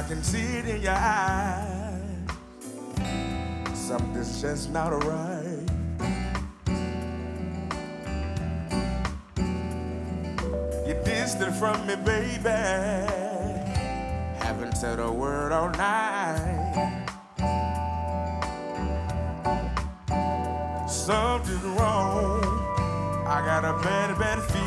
I can see it in your eyes. Something's just not right. You're distant from me, baby. Haven't said a word all night. Something's wrong. I got a bad, bad feeling.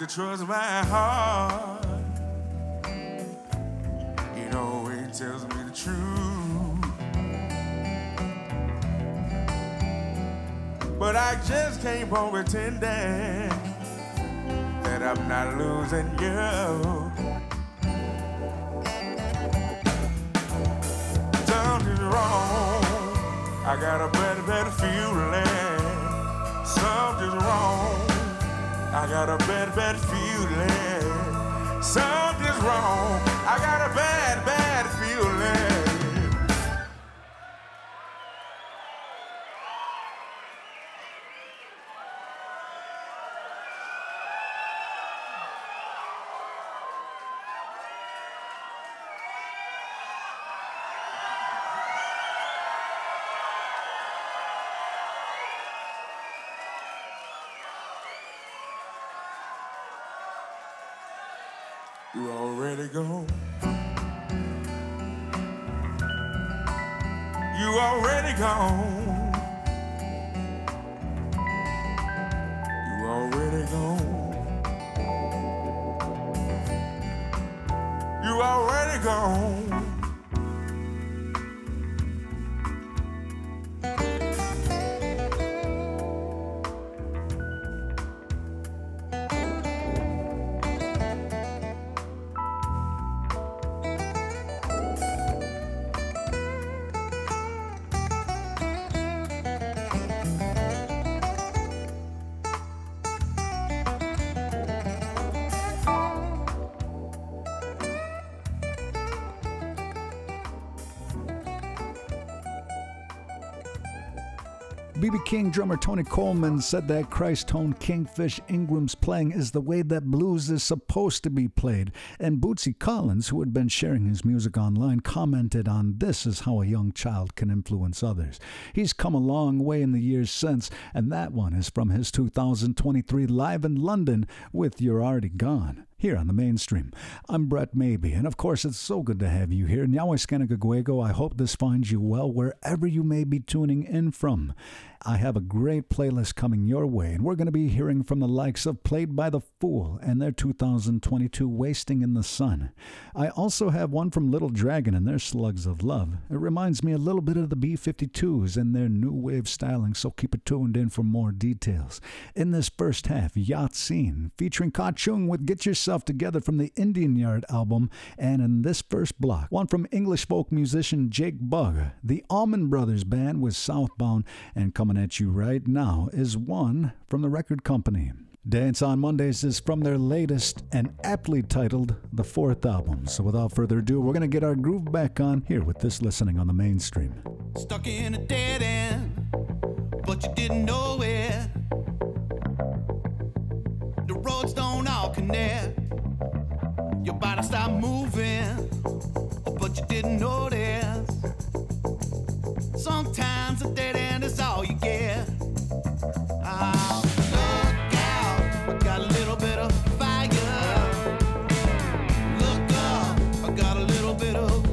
To trust my heart. It always tells me the truth. But I just came home pretending that I'm not losing you. Something's wrong. I got a better, better feeling. Something's wrong. I got a bad, bad feeling. Something's wrong. I got a bad, You already gone. You already gone. You already gone. You already gone. BB King drummer Tony Coleman said that Christone Kingfish Ingram's playing is the way that blues is supposed to be played. And Bootsy Collins, who had been sharing his music online, commented on this is how a young child can influence others. He's come a long way in the years since, and that one is from his 2023 Live in London with You're Already Gone here on the mainstream. I'm Brett Maybe, and of course, it's so good to have you here. Nyaweskanagagwego, I hope this finds you well wherever you may be tuning in from. I have a great playlist coming your way, and we're going to be hearing from the likes of Played by the Fool and their 2022 Wasting in the Sun. I also have one from Little Dragon and their Slugs of Love. It reminds me a little bit of the B 52s and their new wave styling, so keep it tuned in for more details. In this first half, Ya Tseen, featuring Ka Chung with Get Yourself Together from the Indian Yard album, and in this first block, one from English folk musician Jake Bugg. The Allman Brothers Band with Southbound, and coming at you right now is one from the record company. Dance on Mondays is from their latest and aptly titled The Fourth Album. So without further ado, we're going to get our groove back on here with this listening on the mainstream. Stuck in a dead end, but you didn't know it. The roads don't all connect. Body stopped moving, but you didn't notice. Sometimes a dead end is all you get. Look out, I got a little bit of fire. Look up, I got a little bit of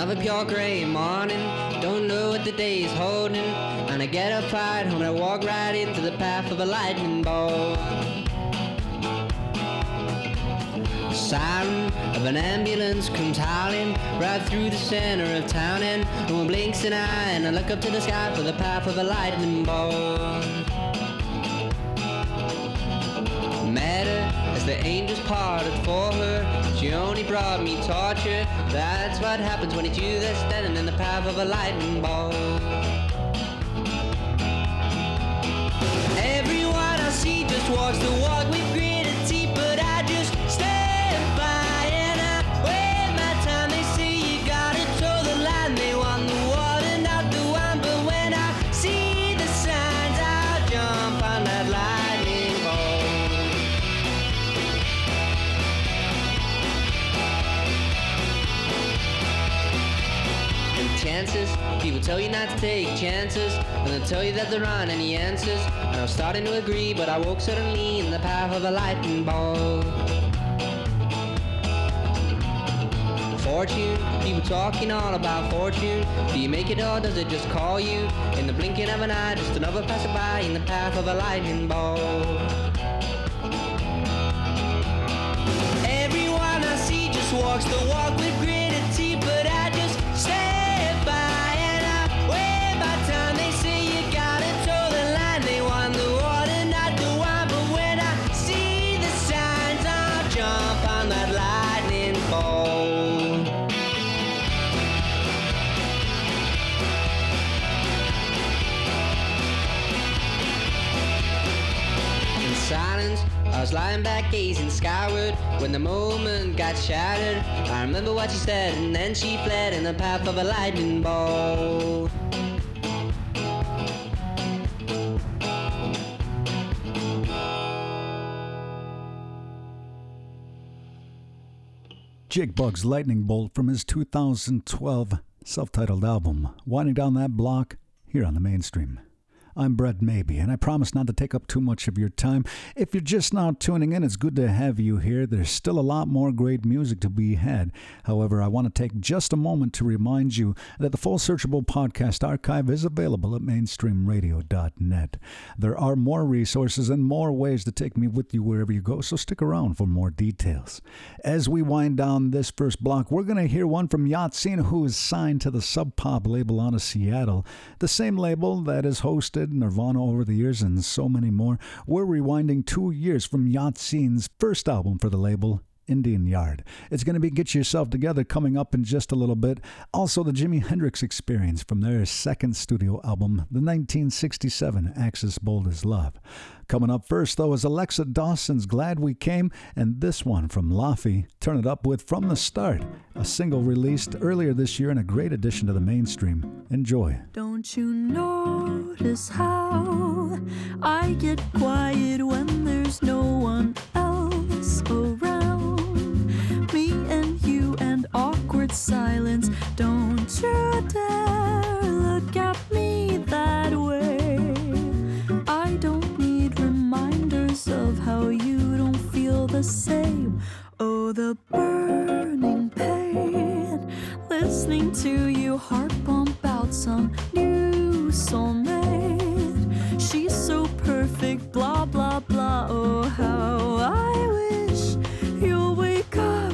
another pure gray morning. Don't know what the day is holding. And I get up right home and I walk right into the path of a lightning bolt. siren of an ambulance comes howling right through the center of town and no one blinks an eye and I look up to the sky for the path of a lightning bolt. Matter as the angels parted for her, she only brought me torture. That's what happens when it's you that's standing in the path of a lightning bolt. Everyone I see just walks the walk with People tell you not to take chances, and they'll tell you that there aren't any answers. And I'm starting to agree, but I woke suddenly in the path of a lightning bolt. Fortune, people talking all about fortune. Do you make it or does it just call you? In the blinking of an eye, just another passerby in the path of a lightning bolt. Everyone I see just walks the walk with was lying back gazing skyward when the moment got shattered. I remember what she said, and then she fled in the path of a lightning bolt. Jake Lightning Bolt from his 2012 self titled album, winding down that block here on the mainstream. I'm Brett Maybe, and I promise not to take up too much of your time. If you're just now tuning in, it's good to have you here. There's still a lot more great music to be had. However, I want to take just a moment to remind you that the full searchable podcast archive is available at mainstreamradio.net. There are more resources and more ways to take me with you wherever you go, so stick around for more details. As we wind down this first block, we're going to hear one from Ya Tseen, who is signed to the Sub Pop label out of Seattle, the same label that is hosted Nirvana over the years and so many more. We're rewinding two years from Ya Tseen's first album for the label, Indian Yard. It's going to be Get Yourself Together coming up in just a little bit. Also, the Jimi Hendrix Experience from their second studio album, the 1967 Axis Bold as Love. Coming up first, though, is Elexa Dawson's Glad We Came, and this one from Laufey, Turn It Up with From the Start, a single released earlier this year and a great addition to the mainstream. Enjoy. Don't you notice how I get quiet when there's no one else around? Silence. Don't you dare look at me that way. I don't need reminders of how you don't feel the same. Oh, the burning pain. Listening to you heart pump out some new soulmate. She's so perfect, blah, blah, blah. Oh, how I wish you'll wake up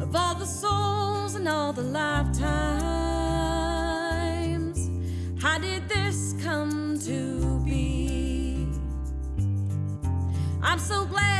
Of all the souls and all the lifetimes, how did this come to be? I'm so glad.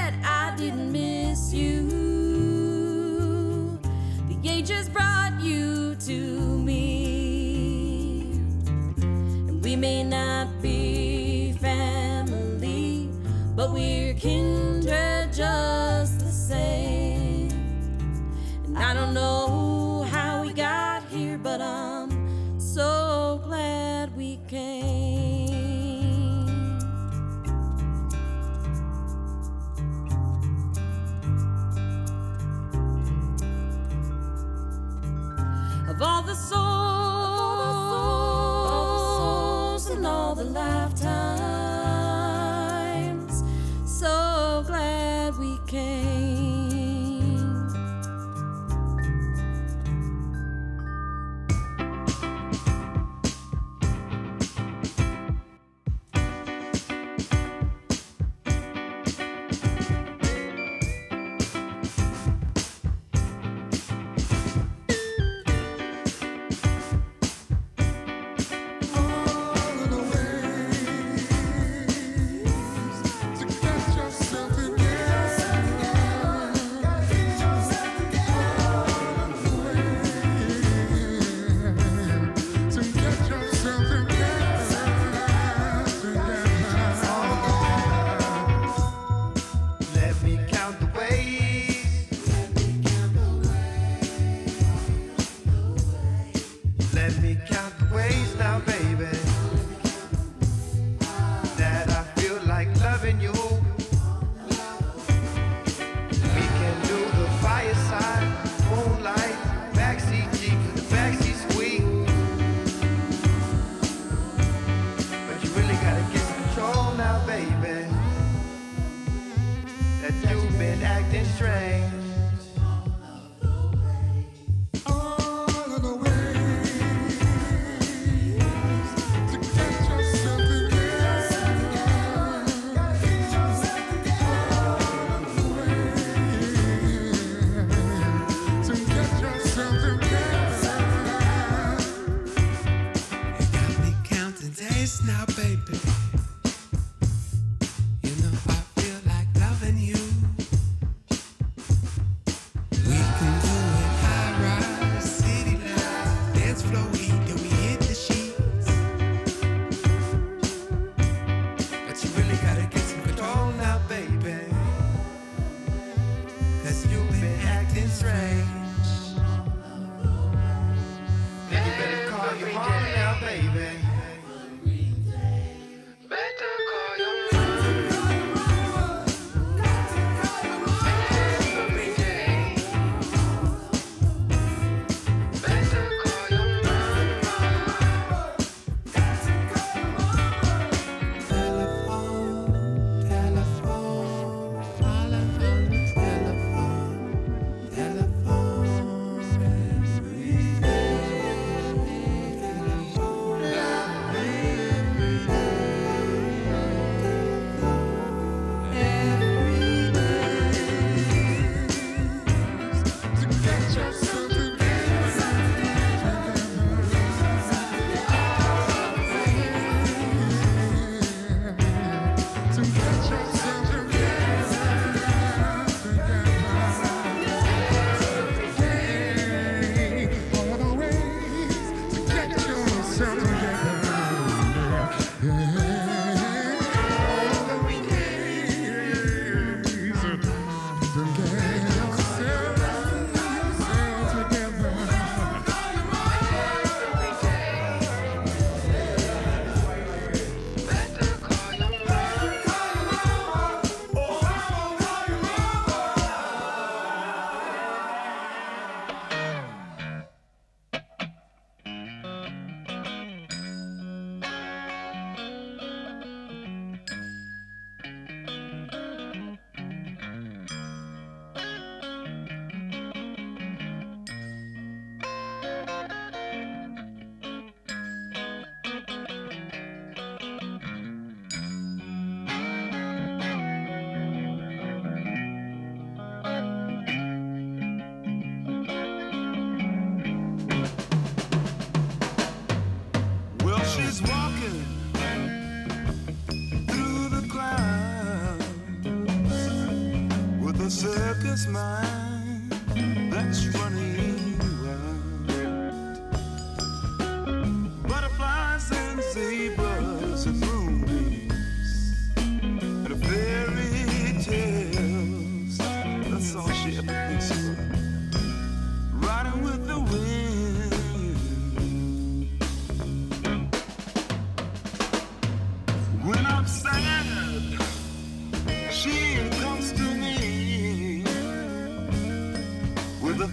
That's running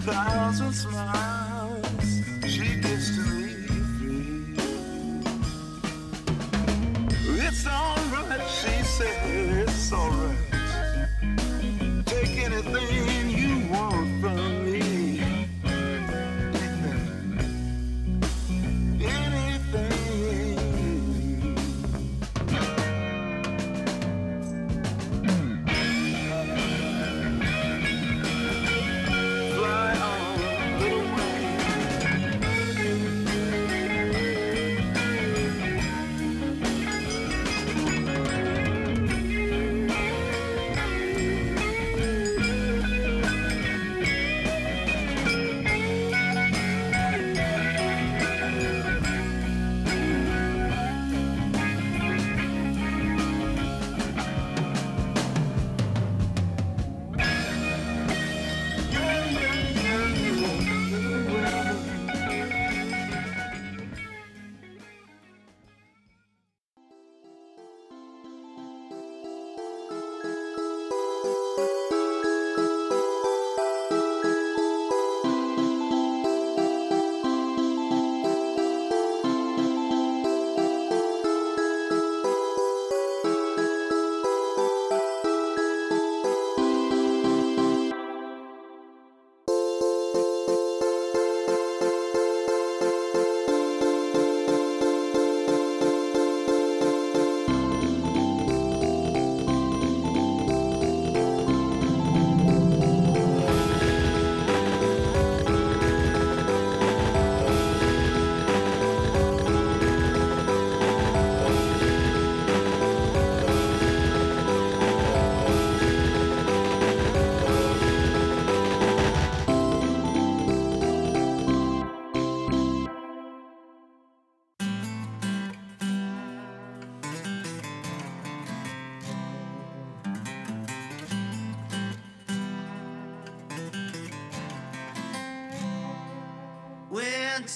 thousand smiles.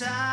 When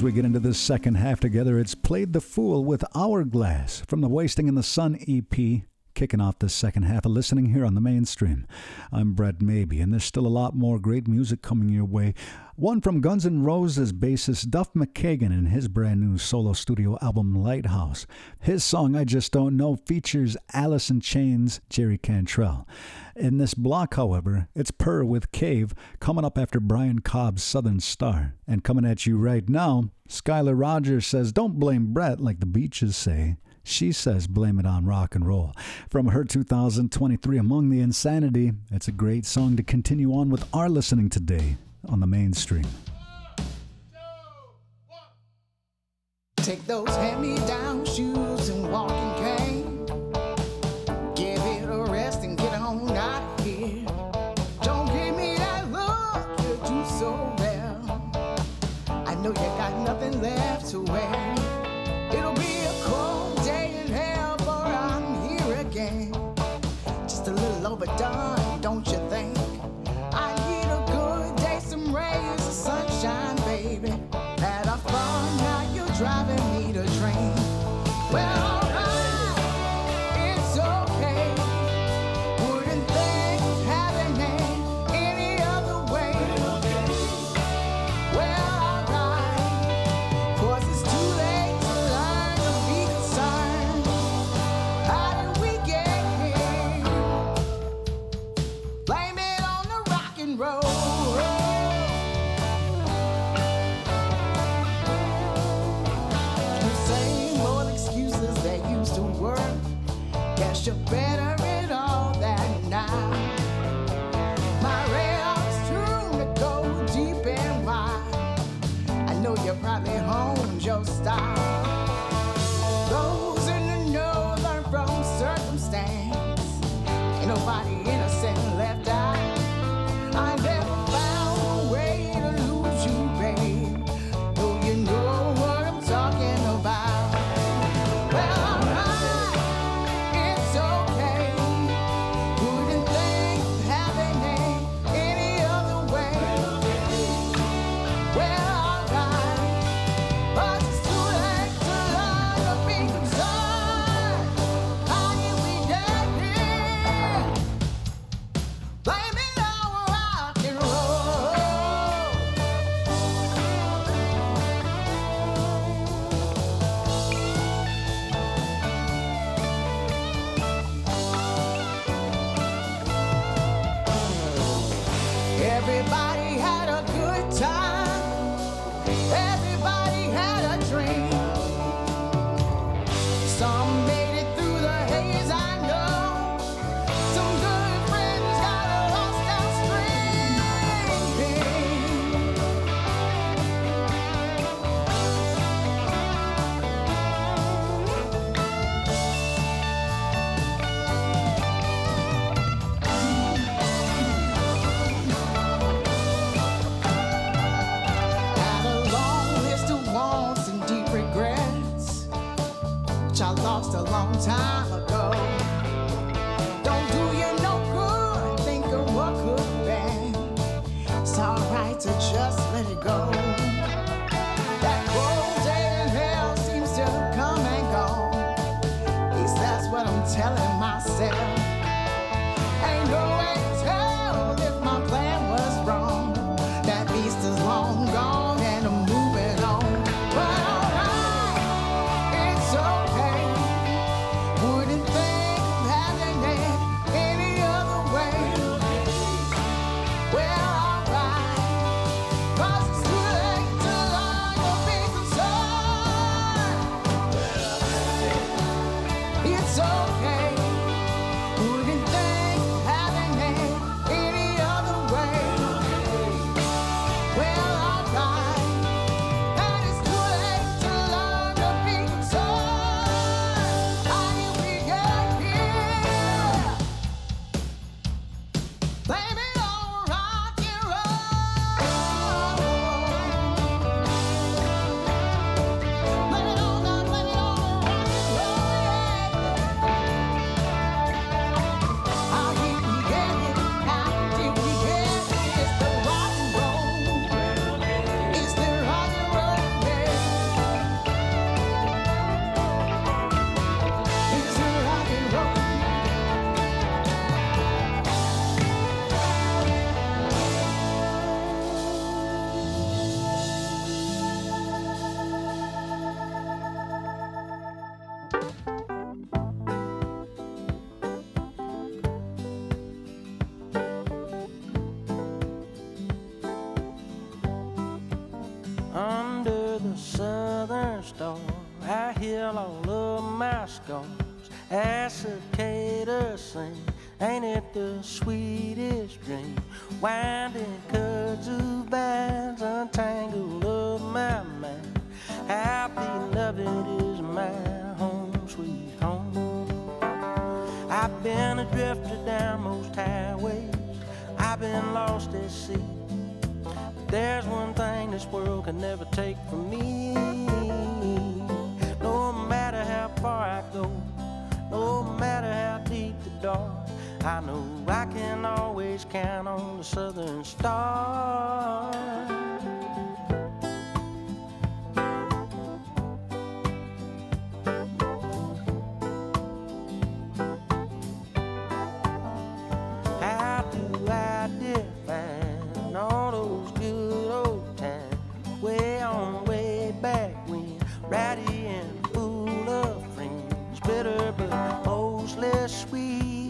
As we get into this second half together, it's Played the Fool with Hourglass from the Wasting in the Sun EP, kicking off this second half of listening here on the mainstream. I'm Brett Maybe, and there's still a lot more great music coming your way. One from Guns N' Roses bassist Duff McKagan in his brand new solo studio album Lighthouse. His song I Just Don't Know features Alice in Chains' Jerry Cantrell. In this block, however, it's Purr with Cave coming up after Brent Cobb's Southern Star. And coming at you right now, Skylar Rogers says, Don't blame Brett like the beaches say. She says, blame it on rock and roll. From her 2023 Among the Insanity, it's a great song to continue on with our listening today on the mainstream. Take those hand me down shoes and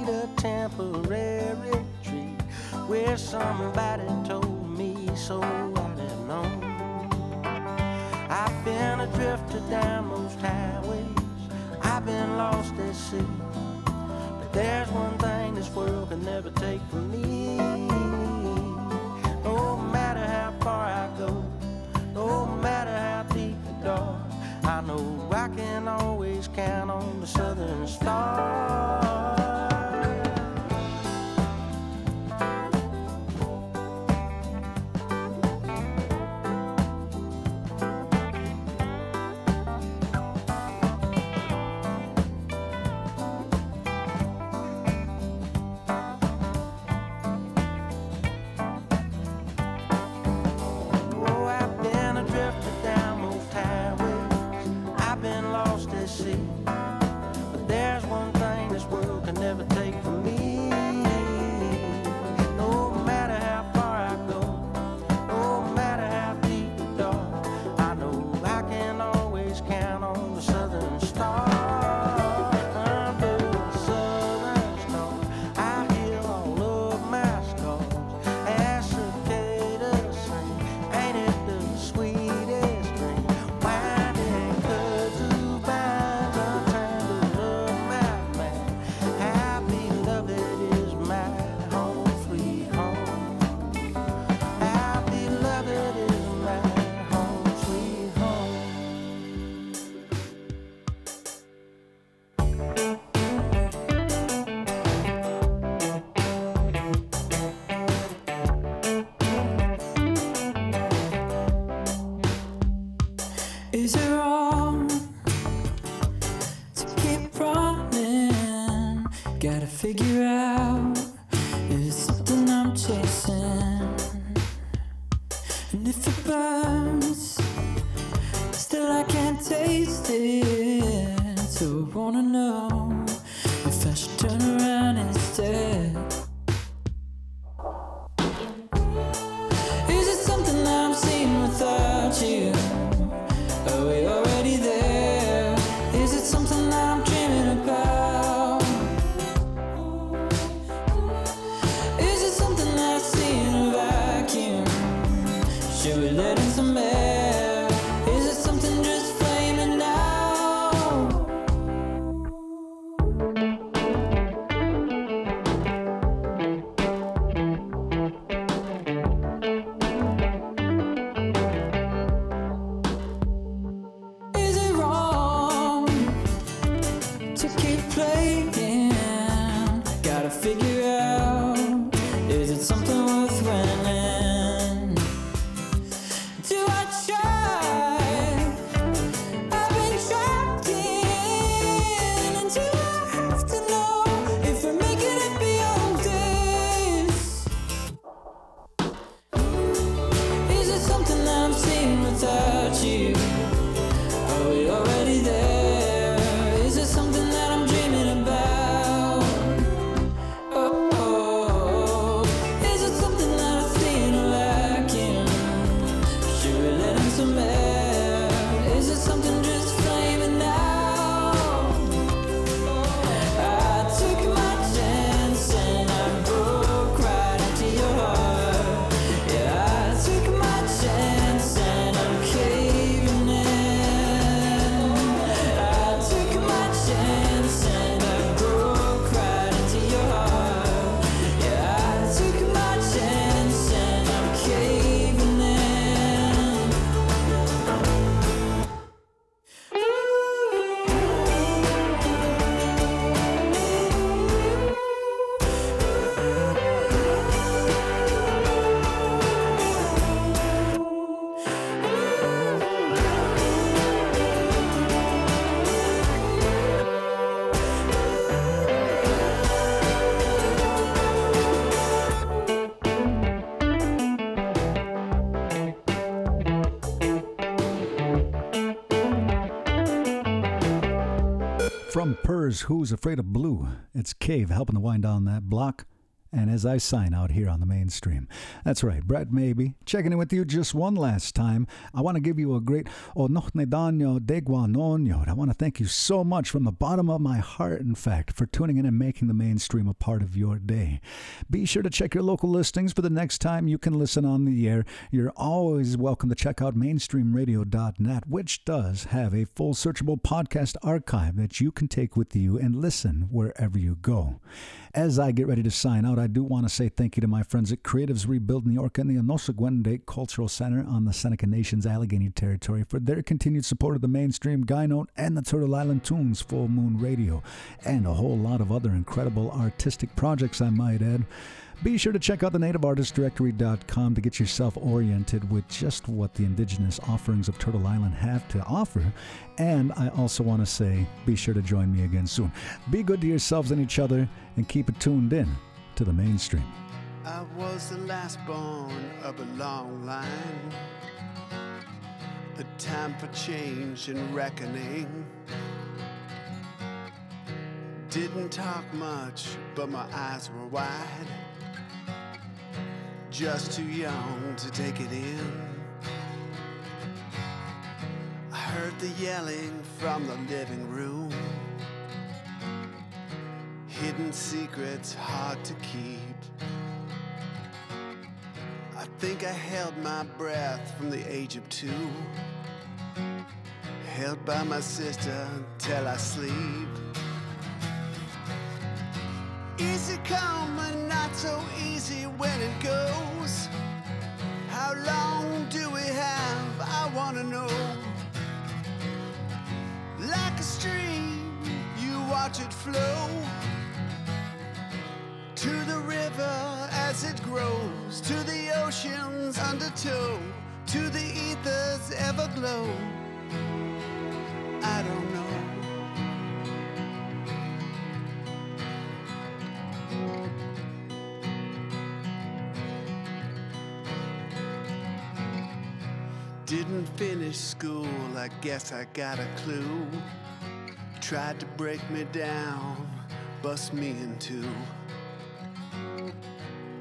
need a temporary tree. Where somebody told me so I'd have known. I've been adrift down most highways. I've been lost at sea. But there's one thing this world can never take from me. No matter how far I go, no matter how deep the dark, I know I can always count on the Southern Star. Is there From Purr's, Who's Afraid of Blue? It's Cave helping to wind down that block. And as I sign out here on the mainstream. That's right, Brett Maybe, checking in with you just one last time. I want to give you a great oh, Onochne Danyo Degwanonyo. I want to thank you so much from the bottom of my heart, in fact, for tuning in and making the mainstream a part of your day. Be sure to check your local listings for the next time you can listen on the air. You're always welcome to check out mainstreamradio.net, which does have a full searchable podcast archive that you can take with you and listen wherever you go. As I get ready to sign out, I do want to say thank you to my friends at Creatives Rebuild New York and the Onosagwende Cultural Center on the Seneca Nation's Allegany Territory for their continued support of the mainstream Guy Note and the Turtle Island Tunes Full Moon Radio, and a whole lot of other incredible artistic projects, I might add. Be sure to check out the nativeartistdirectory.com to get yourself oriented with just what the indigenous offerings of Turtle Island have to offer. And I also want to say, be sure to join me again soon. Be good to yourselves and each other, and keep it tuned in to the mainstream. I was the last born of a long line. A time for change and reckoning. Didn't talk much, but my eyes were wide. Just too young to take it in. I heard the yelling from the living room. Hidden secrets hard to keep. I think I held my breath from the age of two. Held by my sister till I sleep. Easy come and not so easy when it goes. How long do we have? I wanna know. Like a stream, you watch it flow to the river as it grows, to the ocean's undertow, to the ether's everglow. I don't know. Didn't school, I guess I got a clue. Tried to break me down, bust me in two.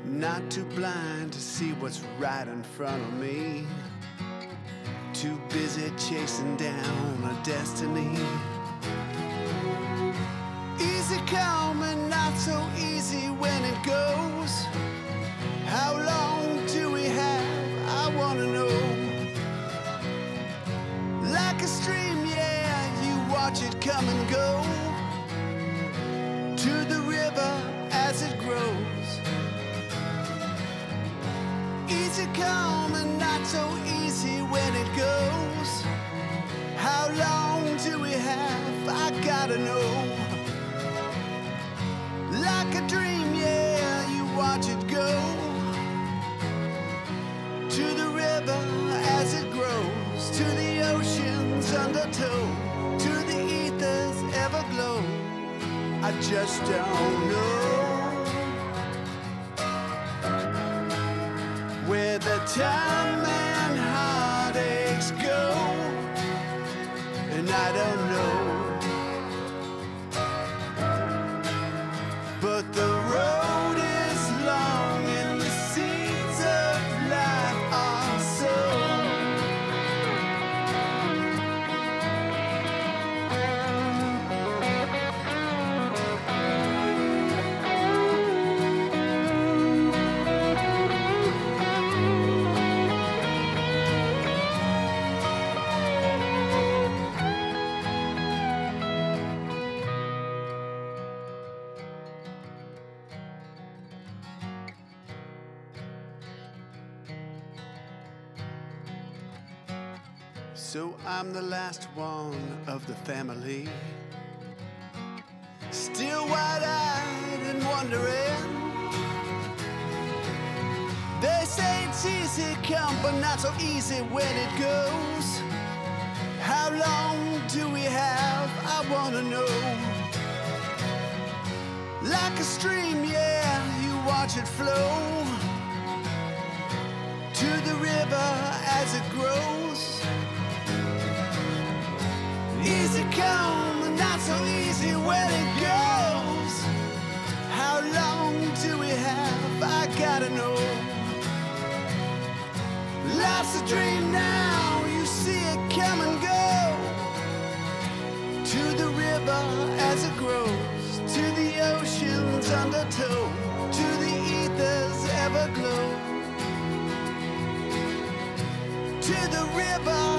Not too blind to see what's right in front of me. Too busy chasing down a destiny. Easy come and not so easy when it goes. Watch it come and go. To the river as it grows. Easy come and not so easy when it goes. How long do we have? I gotta know. Like a dream, yeah, you watch it go. To the river as it grows, to the ocean's undertow, everglow. I just don't know. where the time and heartaches go, and I don't know. So I'm the last one of the family. Still wide eyed and wondering. They say it's easy come, but not so easy when it goes. How long do we have? I wanna know. Like a stream, yeah, you watch it flow to the river as it grows. easy come and not so easy when it goes. How long do we have? I gotta know. Life's a dream now, you see it come and go. To the river as it grows, to the ocean's undertow, to the ether's everglow, to the river.